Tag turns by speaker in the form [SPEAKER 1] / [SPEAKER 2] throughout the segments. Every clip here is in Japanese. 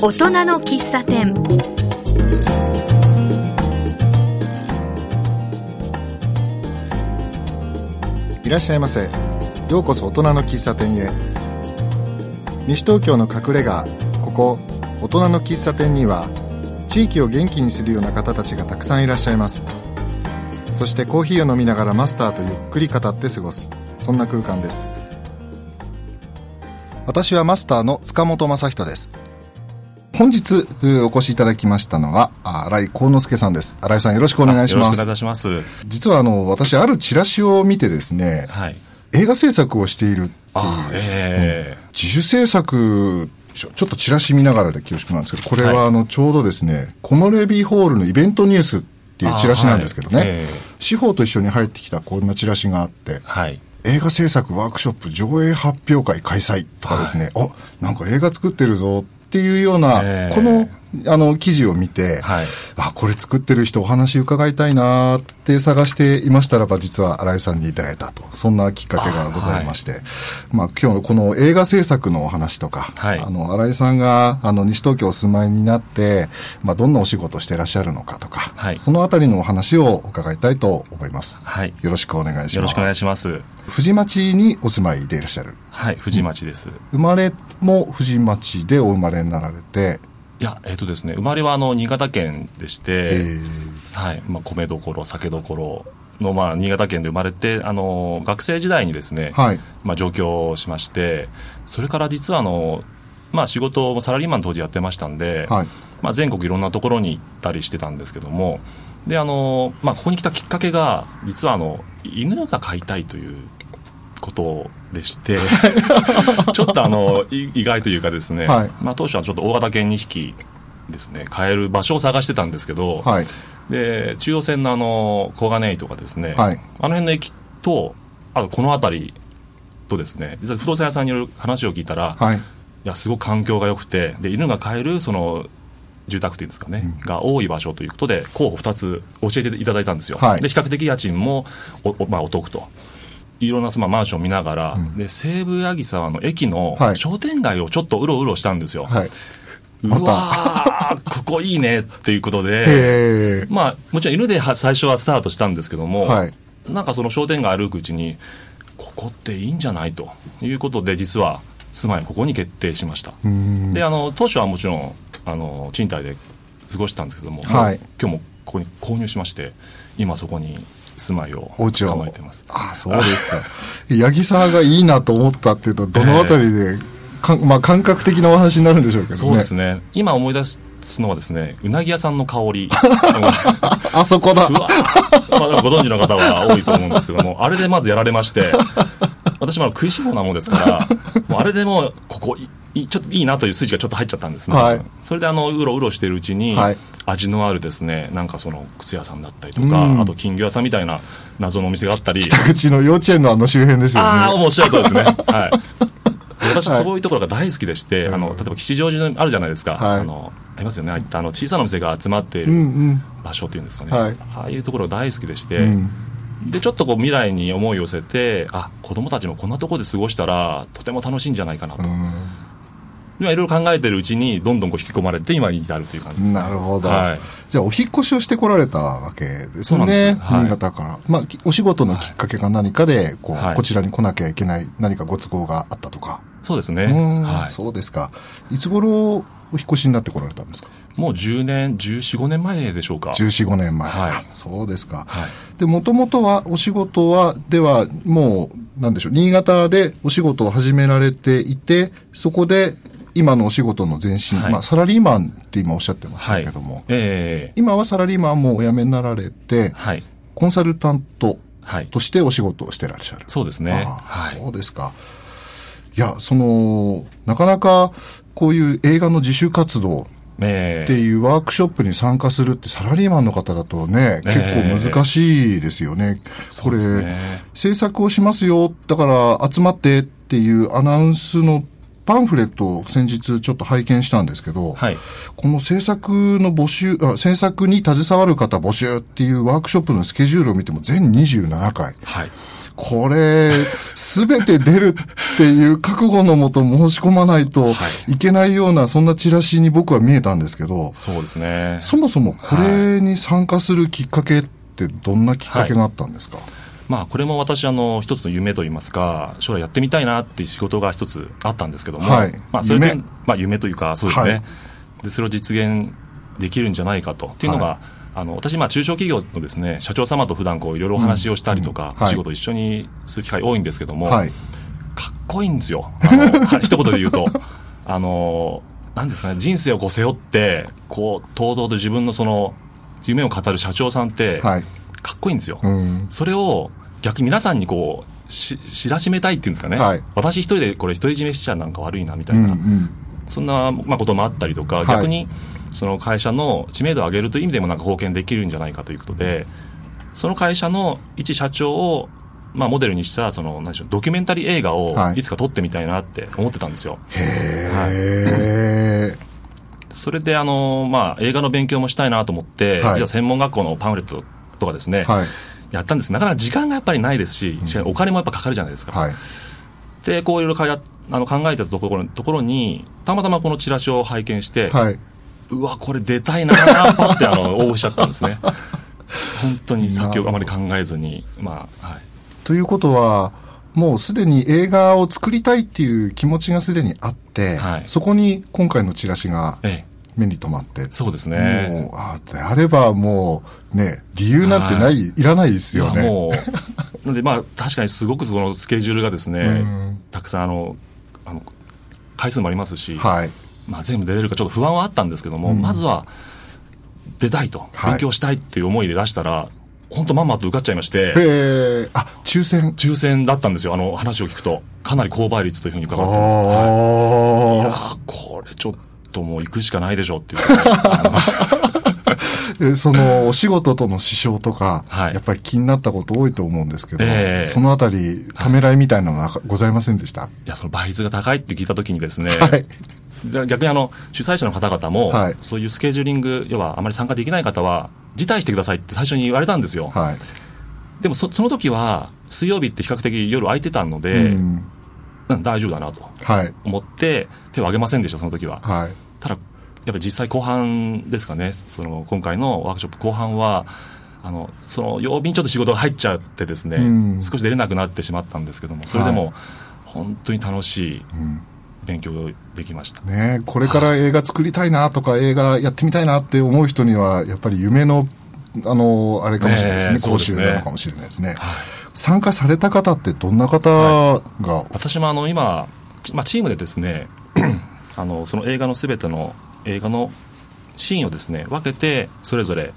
[SPEAKER 1] 大人の喫茶店。
[SPEAKER 2] いらっしゃいませ。ようこそ大人の喫茶店へ。西東京の隠れ家。ここ大人の喫茶店には地域を元気にするような方たちがたくさんいらっしゃいます。そしてコーヒーを飲みながらマスターとゆっくり語って過ごす。そんな空間です。私はマスターの塚本正人です。本日お越しいただきましたのは新井幸之助さんです。新井さんよろしくお願いします。よろしくお願いします。実はあの私あるチラシを見てですね、はい、映画制作をしているっていう、えー、うん、自主制作ちょっとチラシ見ながらで恐縮なんですけど、これはあの、ちょうどですね、コモレビーホールのイベントニュースっていうチラシなんですけどね、はい。えー、司法と一緒に入ってきたこんなチラシがあって、はい、映画制作ワークショップ上映発表会開催とかですね、はい、おなんか映画作ってるぞっていうような、えー、このあの、記事を見て、はい、あ、これ作ってる人お話伺いたいなって探していましたらば、実は新井さんにいただいたと。そんなきっかけがございまして。はい、まあ、今日のこの映画制作のお話とか、はい、あの、新井さんが、あの、西東京お住まいになって、まあ、どんなお仕事してらっしゃるのかとか、はい、そのあたりのお話を伺いたいと思います。はい。よろしくお願いします。
[SPEAKER 3] よろしくお願いします。
[SPEAKER 2] 富士町にお住まいでいらっしゃる。
[SPEAKER 3] はい、富士町です。
[SPEAKER 2] 生まれも富士町でお生まれになられて、
[SPEAKER 3] いや、えっ、ー、とですね、生まれはあの、新潟県でして、はい、まあ、米どころ、酒どころの、まあ、新潟県で生まれて、あの、学生時代にですね、はい、まあ、上京しまして、それから実はあの、まあ、仕事もサラリーマン当時やってましたんで、はい、まあ、全国いろんなところに行ったりしてたんですけども、で、あの、まあ、ここに来たきっかけが、実はあの、犬が飼いたいということでして ちょっとあの意外というかですね、はい、まあ、当初はちょっと大型犬2匹ですね買える場所を探してたんですけど、はい、で中央線のあの小金井とかですね、はい、あの辺の駅とあとこの辺りとですね実は不動産屋さんによる話を聞いたら、い、やすごく環境が良くてで犬が飼えるその住宅というんですかね、うん、が多い場所ということで候補2つ教えていただいたんですよ、で比較的家賃もお、まあ、お得といろんなまあマンション見ながら、うん、で西武八木沢の駅の商店街をちょっとうろうろしたんですよ。はい、うわー、ここいいねっていうことで、まあ、もちろん犬で最初はスタートしたんですけども、はい、なんかその商店街歩くうちに、ここっていいんじゃないということで、実は住まいここに決定しました。で、あの、当初はもちろん、あの、賃貸で過ごしたんですけども、はい、今日もここに購入しまして、今そこに住まいを構えてます。
[SPEAKER 2] ああ、そうですか。八木沢がいいなと思ったっていうと、どのあたりで、えー、かまあ、感覚的なお話になるんでしょうけどね。
[SPEAKER 3] そうですね。今思い出すのはですね、うなぎ屋さんの香り。
[SPEAKER 2] あそこだ。
[SPEAKER 3] まあ、ご存知の方は多いと思うんですけども、あれでまずやられまして、私も食いし坊なもんですから、あれでもう、ここ、ちょっといいなという筋がちょっと入っちゃったんですね。はい、それであの、うろうろしてるうちに、はい、味のあるですね、なんかその靴屋さんだったりとか、うん、あと金魚屋さんみたいな謎のお店があったり。
[SPEAKER 2] 北口の幼稚園のあの周辺ですよね。
[SPEAKER 3] ああ、おっしゃるとですね。はい。私、そういうところが大好きでして、はい、あの、例えば吉祥寺あるじゃないですか。はい、あの、ありますよね。ああの小さなお店が集まっている場所っていうんですかね。うんうん、ああいうところ大好きでして、うんでちょっとこう未来に思いを寄せてあ子供たちもこんなところで過ごしたらとても楽しいんじゃないかなと。今いろいろ考えてるうちにどんどんこう引き込まれて今に至るという感じです、
[SPEAKER 2] ね、なるほど、はい、じゃあお引越しをしてこられたわけですね。です、はい、新潟から、まあ、お仕事のきっかけが何かでこう、はい、こちらに来なきゃいけない何かご都合があったとか。
[SPEAKER 3] そうですね、
[SPEAKER 2] はい、そうですか。いつ頃お引越しになってこられたんですか？
[SPEAKER 3] もう10年、14、5年前でしょうか。
[SPEAKER 2] 14、5年前。はい。そうですか。はい。で、もともとは、お仕事は、では、もう、なんでしょう、新潟でお仕事を始められていて、そこで、今のお仕事の前身、はい、まあ、サラリーマンって今おっしゃってましたけども、はい、えー、今はサラリーマンもお辞めになられて、はい、コンサルタントとしてお仕事をしてらっしゃる。
[SPEAKER 3] そうですね。
[SPEAKER 2] はい、そうですか。いや、その、なかなかこういう映画の自主活動っていうワークショップに参加するってサラリーマンの方だとね、結構難しいですよね。これ、制作をしますよ、だから集まってっていうアナウンスのパンフレットを先日ちょっと拝見したんですけど、はい、この制作の募集あ、制作に携わる方募集っていうワークショップのスケジュールを見ても全27回。はいこれ、すべて出るっっていう覚悟のもと申し込まないとい。けないような、そんなチラシに僕は見えたんですけど、
[SPEAKER 3] そうですね。
[SPEAKER 2] そもそもこれに参加するきっかけってどんなきっかけがあったんですか、はい。
[SPEAKER 3] まあ、これも私、あの、一つの夢といいますか、将来やってみたいなっていう仕事が一つあったんですけども、はい、まあ、それで、まあ、夢というか、そうですね、はい、で、それを実現できるんじゃないかと。っていうのが、はい、あの、私、まあ、中小企業のですね、社長様と普段こう、いろいろお話をしたりとか、うんうん、仕事一緒にする機会多いんですけども、かっこいいんですよ。あの、一言で言うと。あの、なんですかね、人生をこう背負って、こう、堂々と自分のその、夢を語る社長さんって、かっこいいんですよ。うん、それを、逆に皆さんにこうし知らしめたいっていうんですかね、はい、私一人でこれ独り占めしちゃなんか悪いなみたいな、うんうん、そんな、まあ、こともあったりとか、逆にその会社の知名度を上げるという意味でもなんか貢献できるんじゃないかということで、その会社の一社長をまあ、モデルにしたその何でしょうドキュメンタリー映画をい。つか撮ってみたいなって思ってたんですよ。
[SPEAKER 2] へはい、
[SPEAKER 3] それであの、まあ、映画の勉強もしたいなと思って、はい、実は専門学校のパンフレットとかですね、はい、やったんです。なかなか時間がやっぱりないですし、うん、お金もやっぱかかるじゃないですか。はい、でこういろいろあの考えてたところところにたまたまこのチラシを拝見して、はい、うわこれ出たいなパってあの応募しちゃったんですね。本当に先をあまり考えずに、まあはい、
[SPEAKER 2] ということはもうすでに映画を作りたいっていう気持ちがすでにあって、はい、そこに今回のチラシが目に留まって、
[SPEAKER 3] そうですね。
[SPEAKER 2] もう、あであればもう、ね、理由なんてない、はい、いらないですよね。も
[SPEAKER 3] う、なんでまあ、確かにすごくそのスケジュールがですね、たくさんあの、あの、回数もありますし、はい、まあ全部出れるかちょっと不安はあったんですけども、うん、まずは、出たいと、勉強したいっていう思いで出したら、本当まんまと受かっちゃいまして。
[SPEAKER 2] へあ、抽選
[SPEAKER 3] 抽選だったんですよ。あの話を聞くと。かなり高倍率というふうに伺ってます。はい、いやこれちょっともう行くしかないでしょっていう。
[SPEAKER 2] そのお仕事との支障とか、はい、やっぱり気になったこと多いと思うんですけど、えー、そのあたり、ためらいみたいなのはございませんでした、い、
[SPEAKER 3] や、その倍率が高いって聞いたときにですね、はい、逆にあの主催者の方々も、はい、そういうスケジューリング、要はあまり参加できない方は、辞退してくださいって最初に言われたんですよ。はい、でもそその時は、水曜日って比較的夜空いてたので、うん。大丈夫だなと思って、手を挙げませんでした、その時は。はい、ただ、やっぱり実際後半ですかね、その今回のワークショップ後半は、あのその曜日にちょっと仕事が入っちゃってですね、うん、少し出れなくなってしまったんですけども、それでも本当に楽しい。勉強できました、
[SPEAKER 2] ね、これから映画作りたいなとか、映画やってみたいなって思う人には、やっぱり夢の、あの、あれかもしれないですね、講習なのかもしれないですね。はい、参加された方ってどんな方が、はい、
[SPEAKER 3] 私もあの今、まあ、チームでですね あのその映画のすべての映画のシーンをですね分けてそれぞれ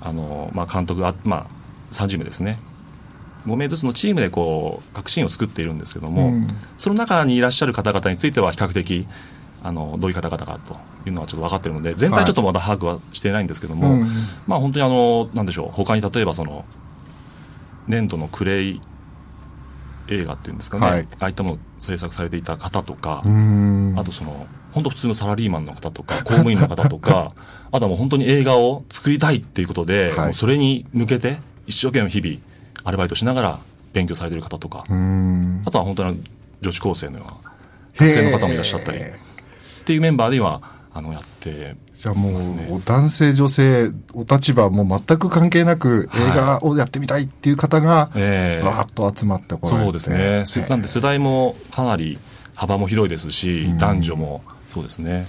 [SPEAKER 3] あの、まあ、監督が、まあ、30名ですね5名ずつのチームでこう革新を作っているんですけども、うん、その中にいらっしゃる方々については比較的あのどういう方々かというのはちょっと分かっているので全体ちょっとまだ把握はしていないんですけども、はいまあ本当にあのなんでしょう他に例えばその粘土のクレイ映画っていうんですかね、はい、ああいったものを制作されていた方とかあとその本当普通のサラリーマンの方とか公務員の方とか あとはもう本当に映画を作りたいっていうことで、はい、それに向けて一生懸命日々アルバイトしながら勉強されてる方とか、あとは本当に女子高生のような学生の方もいらっしゃったり、っていうメンバーでは、あの、やって
[SPEAKER 2] じゃあもう、男性、女性、お立場も全く関係なく、映画をやってみたいっていう方が、わーっと集まってこられ
[SPEAKER 3] て、そうですね。なんで世代もかなり幅も広いですし、男女もそうですね。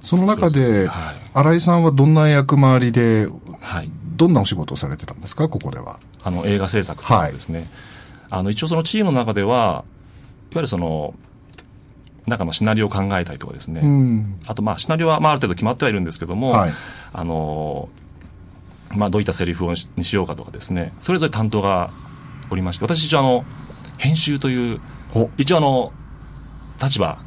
[SPEAKER 2] その中で、新井さんはどんな役回りで、はい、どんなお仕事をされてたんですか、ここでは。
[SPEAKER 3] あの映画制作とかですね、はい、あの一応そのチームの中ではいわゆるその中のシナリオを考えたりとかですね、うん、あとまあシナリオはまあある程度決まってはいるんですけども、はい、あのまあ、どういったセリフをにしようかとかですね。それぞれ担当がおりまして私一応あの編集という一応あの立場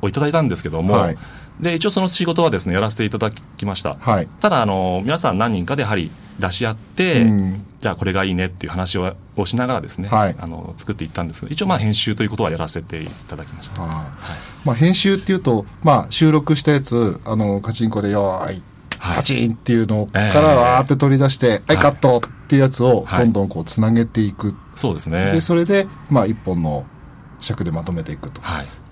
[SPEAKER 3] をいただいたんですけども、はい、で一応その仕事はですねやらせていただきました、はい、ただあの皆さん何人かでやはり出し合って、うん、じゃあこれがいいねっていう話ををしながらですね、はい、あの作っていったんですけど一応まあ編集ということはやらせていただきました、はい。
[SPEAKER 2] まあ、編集っていうと、まあ、収録したやつあのカチンコで「よーい」パチンっていうのからわーって取り出して「はい、カット!」っていうやつをどんどんこうつなげていく、
[SPEAKER 3] そうですね。
[SPEAKER 2] でそれで、まあ、一本の尺でまとめていくと。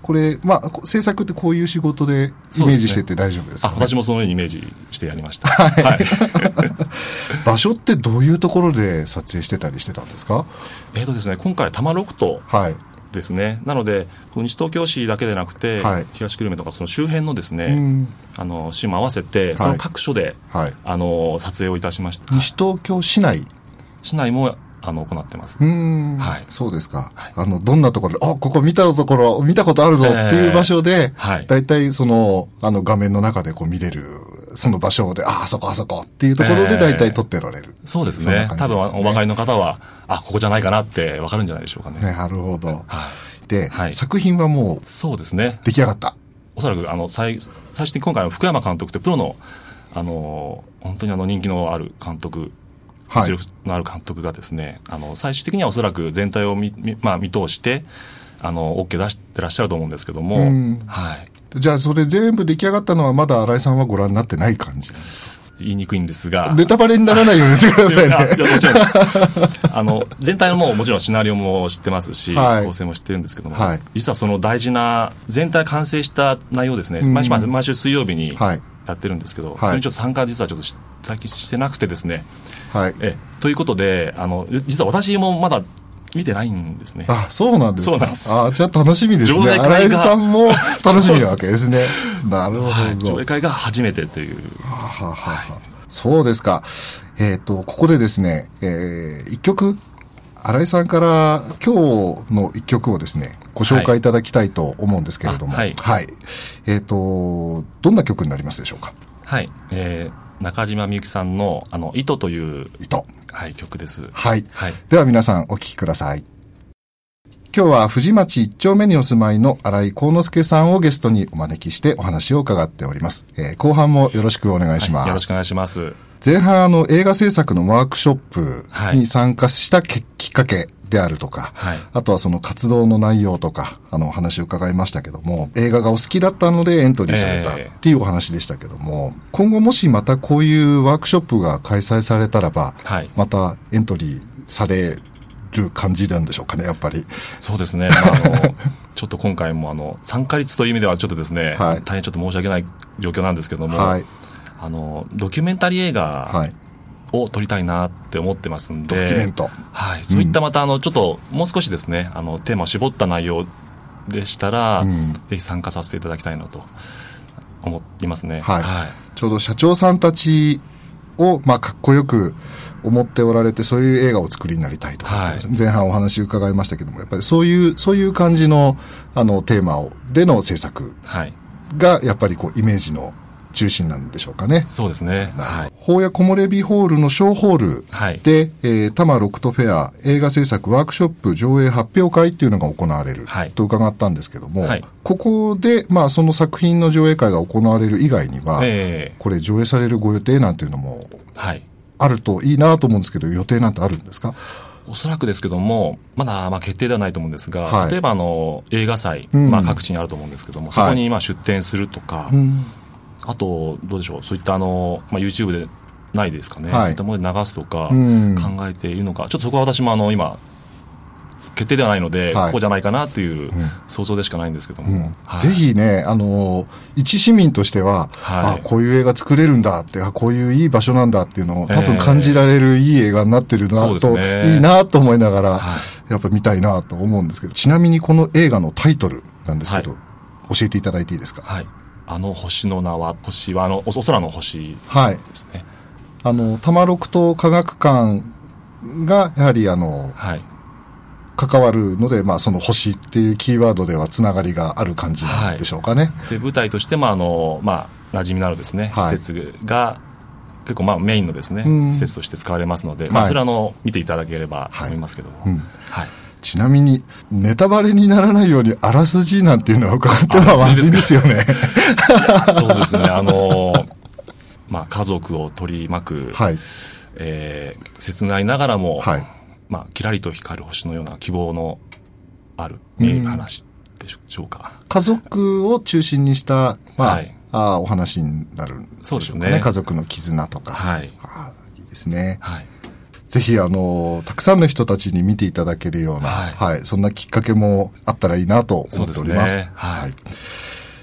[SPEAKER 2] はい。これ、まあ、制作ってこういう仕事でイメージしてて大丈夫ですか、ね、
[SPEAKER 3] あ、私もそのようにイメージしてやりました。はい。
[SPEAKER 2] 場所ってどういうところで撮影してたりしてたんですか？
[SPEAKER 3] えっ、とですね、今回、多摩六都。はい。ですね、なので、西東京市だけでなくて、はい、東久留米とか、その周辺のですね、あの市も合わせて、その各所で、はい、あの撮影をいたしました。
[SPEAKER 2] 西東京市内？
[SPEAKER 3] 市内もあの行ってます。
[SPEAKER 2] うん。はい。そうですか。はい、あの、どんなところで、あ、ここ見たところ、見たことあるぞっていう場所で、えー、はい。大体その、あの画面の中でこう見れる、その場所で、あ、あそこあそこっていうところで大体撮ってられる。
[SPEAKER 3] えー、そうですね。ね多分お分かりの方は、あ、ここじゃないかなってわかるんじゃないでしょうかね。
[SPEAKER 2] なるほど。はい。で、はい、作品はもう、
[SPEAKER 3] そうですね。
[SPEAKER 2] 出来上がった。
[SPEAKER 3] おそらく、あの、最、最終的に今回の福山監督ってプロの、あの、本当にあの人気のある監督実力のある監督がですね、あの最終的にはおそらく全体を見,、まあ、見通してあの OK 出してらっしゃると思うんですけども、はい、
[SPEAKER 2] じゃあそれ全部出来上がったのはまだ新井さんはご覧になってない感じなんですか？
[SPEAKER 3] 言いにくいんですが。
[SPEAKER 2] ネタバレにならないように言ってくださいね。
[SPEAKER 3] もちろんです。あの、全体のももちろんシナリオも知ってますし、はい、構成も知ってるんですけども、はい、実はその大事な、全体完成した内容ですね、毎週毎週水曜日にやってるんですけど、はい、それにちょっと参加実はちょっと最近してなくてですね、はい、えということであの実は私もまだ見てないんですね。
[SPEAKER 2] あ、そうなんですか。
[SPEAKER 3] そうなんです。
[SPEAKER 2] あ、じゃあ楽しみですね。新井さんも 楽しみなわけですね。なるほど、はい、
[SPEAKER 3] 上映会が初めてという。は
[SPEAKER 2] はははそうですか。えっ、ー、と、ここでですね、えー、一曲、新井さんから今日の一曲をですね、ご紹介いただきたいと思うんですけれども。はい。はい。えっ、ー、と、どんな曲になりますでしょうか？
[SPEAKER 3] はい。えー、中島みゆきさんの、あの、糸という、
[SPEAKER 2] 糸。
[SPEAKER 3] はい、曲です。
[SPEAKER 2] はい。はい。では皆さんお聴きください。今日は藤町一丁目にお住まいの新井幸之助さんをゲストにお招きしてお話を伺っております。えー、後半もよろしくお願いします、はい、
[SPEAKER 3] よろしくお願いします。
[SPEAKER 2] 前半あの映画制作のワークショップに参加したきっかけであるとか、はい、あとはその活動の内容とか、あのお話を伺いましたけども、映画がお好きだったのでエントリーされたっていうお話でしたけども、えー、今後もしまたこういうワークショップが開催されたらば、はい、またエントリーされる感じなんでしょうかね、やっぱり。
[SPEAKER 3] そうですね。まあ、あの、ちょっと今回もあの、参加率という意味ではちょっとですね、はい、大変ちょっと申し訳ない状況なんですけども、はい、あの、ドキュメンタリー映画を撮りたいなって思ってますんで、
[SPEAKER 2] ドキュメント。
[SPEAKER 3] はい。そういったまた、あの、ちょっと、もう少しですね、あの、テーマを絞った内容でしたら、うん、ぜひ参加させていただきたいなと思いますね。
[SPEAKER 2] はい。はい、ちょうど社長さんたちを、まあ、かっこよく思っておられて、そういう映画を作りになりたいとか、はい、前半お話伺いましたけども、やっぱりそういう、そういう感じの、あの、テーマを、での制作が、やっぱりこう、イメージの中心なんでしょうかね。
[SPEAKER 3] そうですね。
[SPEAKER 2] はい。法屋木漏れ日ホールの小ホール。で、はい、えー、多摩ロクトフェア映画制作ワークショップ上映発表会っていうのが行われる、はい、と伺ったんですけども、はい、ここで、まあ、その作品の上映会が行われる以外には、えー、これ上映されるご予定なんていうのも、はい。あるといいなと思うんですけど、予定なんてあるんですか？
[SPEAKER 3] おそらくですけども、まだまあ決定ではないと思うんですが、はい、例えばあの映画祭、うん、まあ、各地にあると思うんですけども、そこにまあ出展するとか、はいあと、どうでしょう、そういったあの、まあ、YouTube でないですかね、はい、そういったもので流すとか、考えているのか、ちょっとそこは私もあの今、決定ではないので、はい、こうじゃないかなという想像でしかないんですけども、うん。
[SPEAKER 2] はい、ぜひね、あの一市民としては、はい、あこういう映画作れるんだって、あこういういい場所なんだっていうのを、多分感じられるいい映画になってるなと、えー、いいなと思いながら、やっぱ見たいなと思うんですけど、ちなみにこの映画のタイトルなんですけど、教えていただいていいですか？
[SPEAKER 3] はいあの星の名は星はあのお空の星ですね、
[SPEAKER 2] はい、あの多摩六島科学館がやはりあの、はい、関わるので、まあ、その星っていうキーワードではつながりがある感じでしょうかね。
[SPEAKER 3] はい、で舞台としてもあの、まあ、馴染みのあるですね、施設が結構まあメインのですね、施設として使われますので、まあ、それはあの見ていただければと思いますけども。はい、うん。はい
[SPEAKER 2] ちなみに、ネタバレにならないように、あらすじなんていうのは伺ってはまずいですよね。
[SPEAKER 3] そうですね、あのー、まあ、家族を取り巻く、はい、えー、切ないながらも、はい、まあ、キラリと光る星のような希望のある見える話でしょうか。
[SPEAKER 2] 家族を中心にした、まあ、はい、あお話になるんでしょうかね。そうですね。家族の絆とか。はい。あいいですね。はい。ぜひ、あの、たくさんの人たちに見ていただけるような、はい、はい、そんなきっかけもあったらいいなと思っております。すね、はい。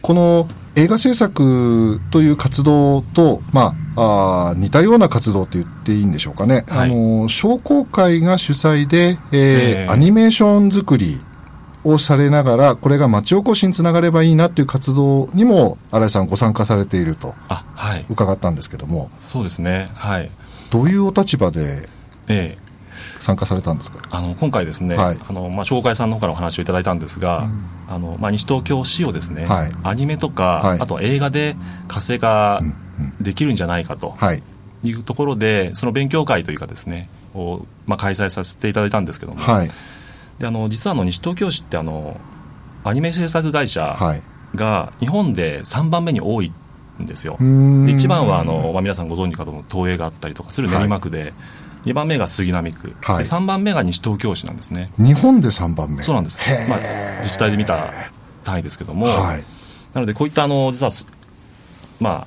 [SPEAKER 2] この映画制作という活動と、まあ、あ似たような活動って言っていいんでしょうかね。はい、あの、商工会が主催で、えー、えー、アニメーション作りをされながら、これが町おこしにつながればいいなという活動にも、新井さんご参加されていると、はい、伺ったんですけども。
[SPEAKER 3] そうですね。はい。
[SPEAKER 2] どういうお立場で、ええ。参加されたんですか？
[SPEAKER 3] あの今回ですね、はい、あのまあ、紹介さんの方からお話をいただいたんですが、うん、あのまあ、西東京市をですね、はい、アニメとか、はい、あと映画で活性化できるんじゃないかとい。うところで、その勉強会というかですねを、まあ、開催させていただいたんですけども、であの実はあの西東京市ってあのアニメ制作会社が日本で3番目に多いんですよ。一番はあの、まあ、皆さんご存知かと思う東映があったりとかする練馬区で、2番目が杉並区、はい、3番目が西東京市なんですね。
[SPEAKER 2] 日本で3番目。
[SPEAKER 3] そうなんです、まあ、自治体で見た単位ですけども、はい、なのでこういったあの実はまあ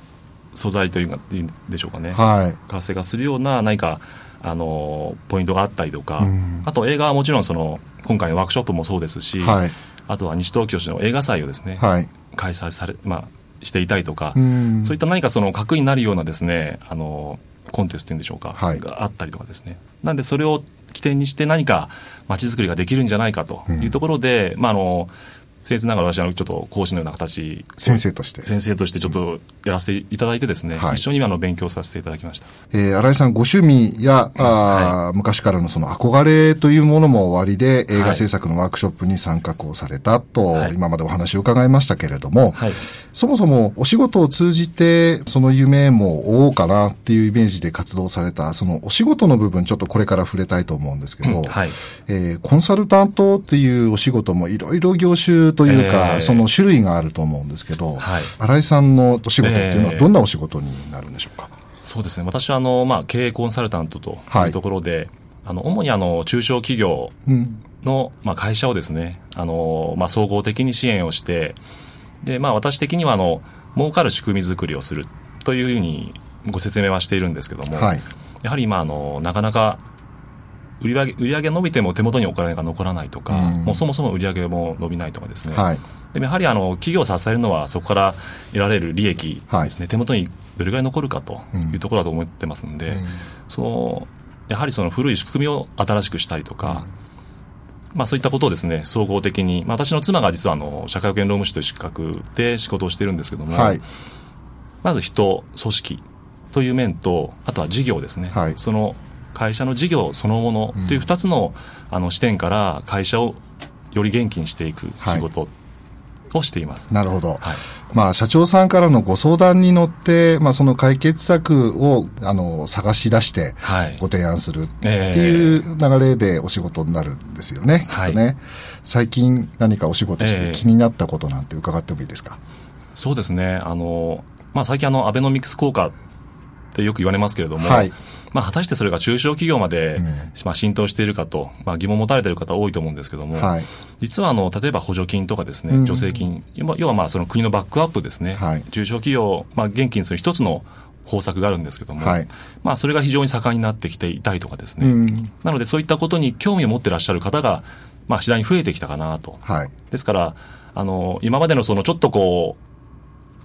[SPEAKER 3] 素材というかいうんでしょうかね、はい、活性化するような何かあのポイントがあったりとか、うん、あと映画はもちろんその今回のワークショップもそうですし、はい、あとは西東京市の映画祭をですね、はい、開催され、まあ、していたりとか、うん、そういった何かその核になるようなですねあのコンテストっていうんでしょうか、はい、があったりとかですね。なんでそれを起点にして何か街づくりができるんじゃないかというところで、うん、まああの、僭越ながら私はちょっと講師のような形。
[SPEAKER 2] 先生として。
[SPEAKER 3] 先生としてちょっとやらせていただいてですね、はい、一緒にあの勉強させていただきました、
[SPEAKER 2] えー、新井さんご趣味や、あ、はい、昔からのその憧れというものも終わりで映画制作のワークショップに参画をされたと、はい、今までお話を伺いましたけれども、はい、そもそもお仕事を通じてその夢も追おうかなっていうイメージで活動されたそのお仕事の部分ちょっとこれから触れたいと思うんですけど、うん。はい、えー、コンサルタントっていうお仕事もいろいろ業種というか、えーその種類があると思うんですけど、はい、新井さんのお仕事っていうのはどんなお仕事になるんでしょうか、えー、
[SPEAKER 3] そうですね。私はあの、まあ、経営コンサルタントというところで、はい、あの主にあの中小企業の、まあ、会社をですねあの、まあ、総合的に支援をしてで、まあ、私的にはあの儲かる仕組み作りをするというふうにご説明はしているんですけども、はい、やはり今あのなかなか売り上げ売り上げ伸びても手元にお金が残らないとか、うん、もうそもそも売り上げも伸びないとかですね、はい、でもやはりあの企業を支えるのはそこから得られる利益ですね、はい、手元にどれぐらい残るかというところだと思ってますんで、うん、そのやはりその古い仕組みを新しくしたりとか、うん、まあ、そういったことをですね総合的に、まあ、私の妻が実はあの社会保険労務士という資格で仕事をしてるんですけども、はい、まず人組織という面とあとは事業ですね、はい、その会社の事業そのものという2つの,、あの視点から会社をより元気にしていく仕事をしています。
[SPEAKER 2] なるほど。はい、まあ、社長さんからのご相談に乗って、まあ、その解決策を、あの、探し出して、ご提案するっていう流れでお仕事になるんですよね。はい、ね。最近何かお仕事して気になったことなんて伺ってもいいですか、え
[SPEAKER 3] ー、そうですね。あの、まあ、最近あの、アベノミクス効果ってよく言われますけれども、はい、まあ、果たしてそれが中小企業まで、まあ、浸透しているかと、まあ、疑問を持たれている方多いと思うんですけども、はい、実はあの例えば補助金とかですね、助成金、要はまあその国のバックアップですね、はい、中小企業をまあ元気にする一つの方策があるんですけども、はい、まあ、それが非常に盛んになってきていたりとかですね、うん、なのでそういったことに興味を持ってらっしゃる方が、まあ、次第に増えてきたかなと。はい、ですから、あの、今までのそのちょっとこう、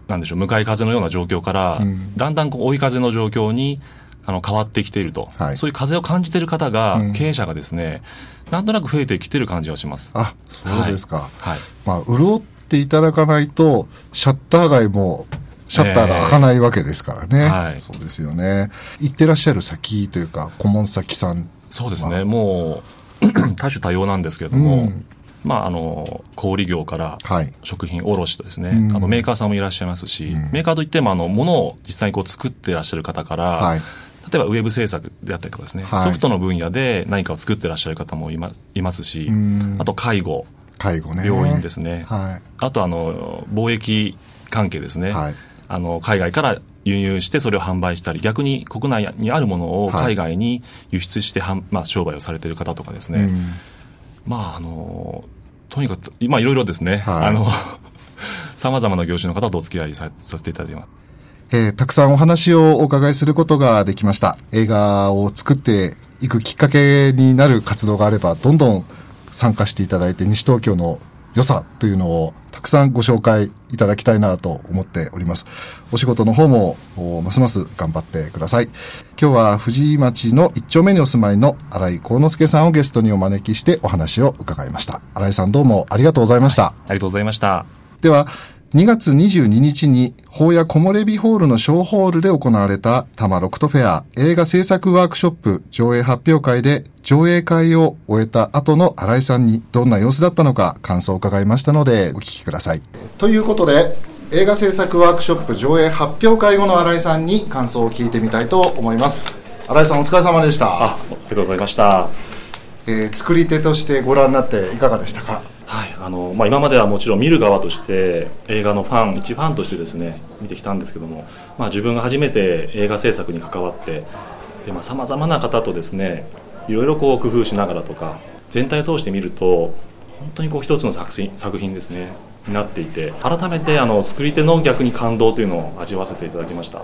[SPEAKER 3] なんでしょう、向かい風のような状況から、うん、だんだんこう追い風の状況にあの変わってきていると、はい、そういう風を感じている方が、うん、経営者がですね、なんとなく増えてきてる感じはします。
[SPEAKER 2] あ、そうですか。はい。まあ、潤っていただかないと、シャッター街も、シャッターが開かないわけですからね。えー、はい。そうですよね。行ってらっしゃる先というか、顧問先さん。
[SPEAKER 3] そうですね。もう、多種多様なんですけれども、うんまあ、あの小売業から食品卸とですね、はい、あのメーカーさんもいらっしゃいますし、うん、メーカーといってもあの物を実際にこう作っていらっしゃる方から、はい、例えばウェブ制作であったりとかですね、はい、ソフトの分野で何かを作ってらっしゃる方もいまいますし、あと介護、
[SPEAKER 2] 介護ね、
[SPEAKER 3] 病院ですね、はい、あとあの貿易関係ですね、はい、あの海外から輸入してそれを販売したり逆に国内にあるものを海外に輸出してはん、まあ、商売をされている方とかですね、まああのとにかくまあいろいろですね、はい、あのさまざまな業種の方とお付き合いささせていただいてます。
[SPEAKER 2] えー、たくさんお話をお伺いすることができました。映画を作って行くきっかけになる活動があれば、どんどん参加していただいて、西東京の良さというのをたくさんご紹介いただきたいなと思っております。お仕事の方もますます頑張ってください。今日は藤井町の一丁目にお住まいの新井幸之助さんをゲストにお招きしてお話を伺いました。新井さんどうもありがとうございました。はい、
[SPEAKER 3] ありがとうございました。
[SPEAKER 2] では、2月22日に、法屋木漏れ日ホールの小ホールで行われたタマロクトフェア映画制作ワークショップ上映発表会で上映会を終えた後の新井さんにどんな様子だったのか感想を伺いましたのでお聞きください。ということで、映画制作ワークショップ上映発表会後の新井さんに感想を聞いてみたいと思います。新井さんお疲れ様でした。
[SPEAKER 3] あ、ありがとうございました。
[SPEAKER 2] えー、作り手としてご覧になっていかがでしたか？
[SPEAKER 3] はいあのまあ、今まではもちろん見る側として映画のファン一ファンとしてですね見てきたんですけども、まあ、自分が初めて映画制作に関わってさまざ、まな方とですねいろいろこう工夫しながらとか全体を通して見ると本当にこう一つの作品作品ですねになっていて改めてあの作り手の逆に感動というのを味わわせていただきました。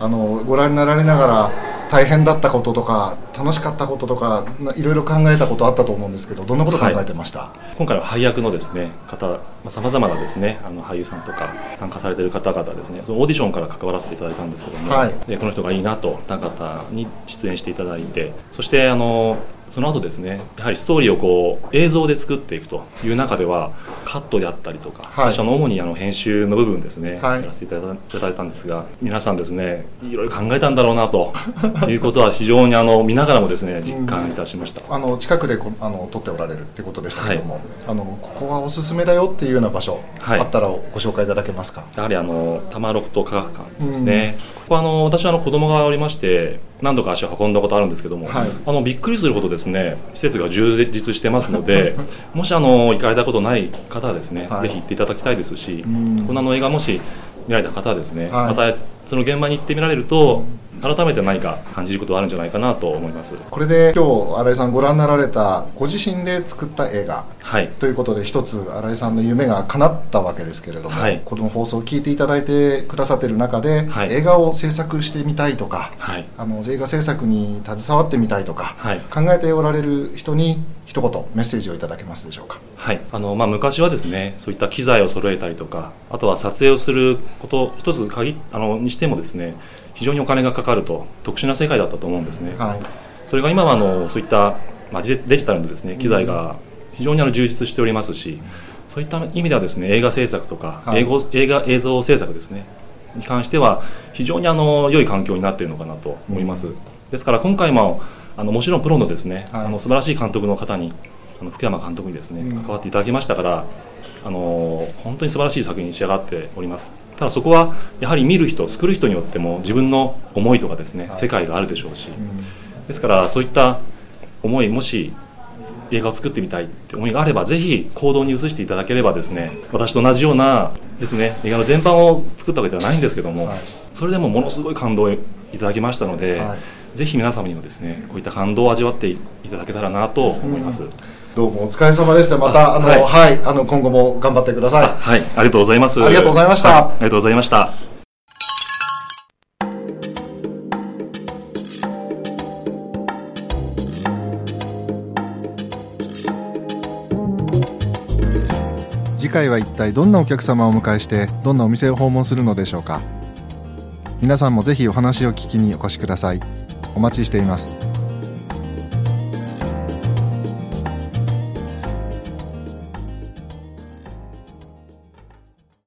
[SPEAKER 2] あのご覧になられながら大変だったこととか楽しかったこととかいろいろ考えたことあったと思うんですけどどんなこと考えてました、は
[SPEAKER 3] い、今回は配役のですね方さまざ、まなですねあの俳優さんとか参加されている方々ですねそのオーディションから関わらせていただいたんですけども、はい、でこの人がいいなとた方に出演していただいてそしてあのその後ですねやはりストーリーをこう映像で作っていくという中ではカットであったりとか、はい、の主にあの編集の部分ですね、はい、やらせていただいたんですが皆さんですねいろいろ考えたんだろうなと いうことは非常にあの見ながらもですね実感いたしました、
[SPEAKER 2] あの近くであの撮っておられるっていうことでしたけども、はい、あのここはおすすめだよっていうような場所、あったらご紹介いただけますか？
[SPEAKER 3] やはりあの多摩六都科学館ですね、ここはあの私はあの子供がおりまして何度か足を運んだことあるんですけども、はい、あのびっくりするほどですね施設が充実してますので もしあの行かれたことない方はですね、はい、ぜひ行っていただきたいですしこんなの映画もし見られた方はですね、はい、またその現場に行ってみられると改めて何か感じることがあるんじゃないかなと思います。
[SPEAKER 2] これで今日新井さんご覧になられたご自身で作った映画、はい、ということで一つ新井さんの夢が叶ったわけですけれども、はい、この放送を聞いていただいてくださっている中で、はい、映画を制作してみたいとか、はい、あの映画制作に携わってみたいとか、考えておられる人に一言メッセージをいただけますでしょうか。
[SPEAKER 3] はい。あの、まあ、昔はですねそういった機材を揃えたりとかあとは撮影をすること一つ限あのにしてもですね非常にお金がかかると特殊な世界だったと思うんですね、はい、それが今はあのそういった、まあ、デジタルのですね機材が非常にあの充実しておりますし、そういった意味ではですね映画制作とか、はい、英語映画映像制作ですねに関しては非常にあの良い環境になっているのかなと思います、うん、ですから今回もあのもちろんプロのですね、はい、あの素晴らしい監督の方にあの福山監督にですね関わっていただきましたから、あの本当に素晴らしい作品に仕上がっております。ただそこはやはり見る人作る人によっても自分の思いとかですね、世界があるでしょうし、ですからそういった思いもし映画を作ってみたいって思いがあればぜひ行動に移していただければですね私と同じようなですね映画の全般を作ったわけではないんですけども、はい、それでもものすごい感動をいただきましたので、はい、ぜひ皆様にもですねこういった感動を味わっていただけたらなと思います。うん
[SPEAKER 2] どうもお疲れ様でした。また、あの、はい、はい、あの、今後も頑張ってください。
[SPEAKER 3] はい、ありがとうございます。
[SPEAKER 2] ありがとうございました。
[SPEAKER 3] ありがとうございました。
[SPEAKER 2] 次回は一体どんなお客様をお迎えしてどんなお店を訪問するのでしょうか皆さんもぜひお話を聞きにお越しくださいお待ちしています。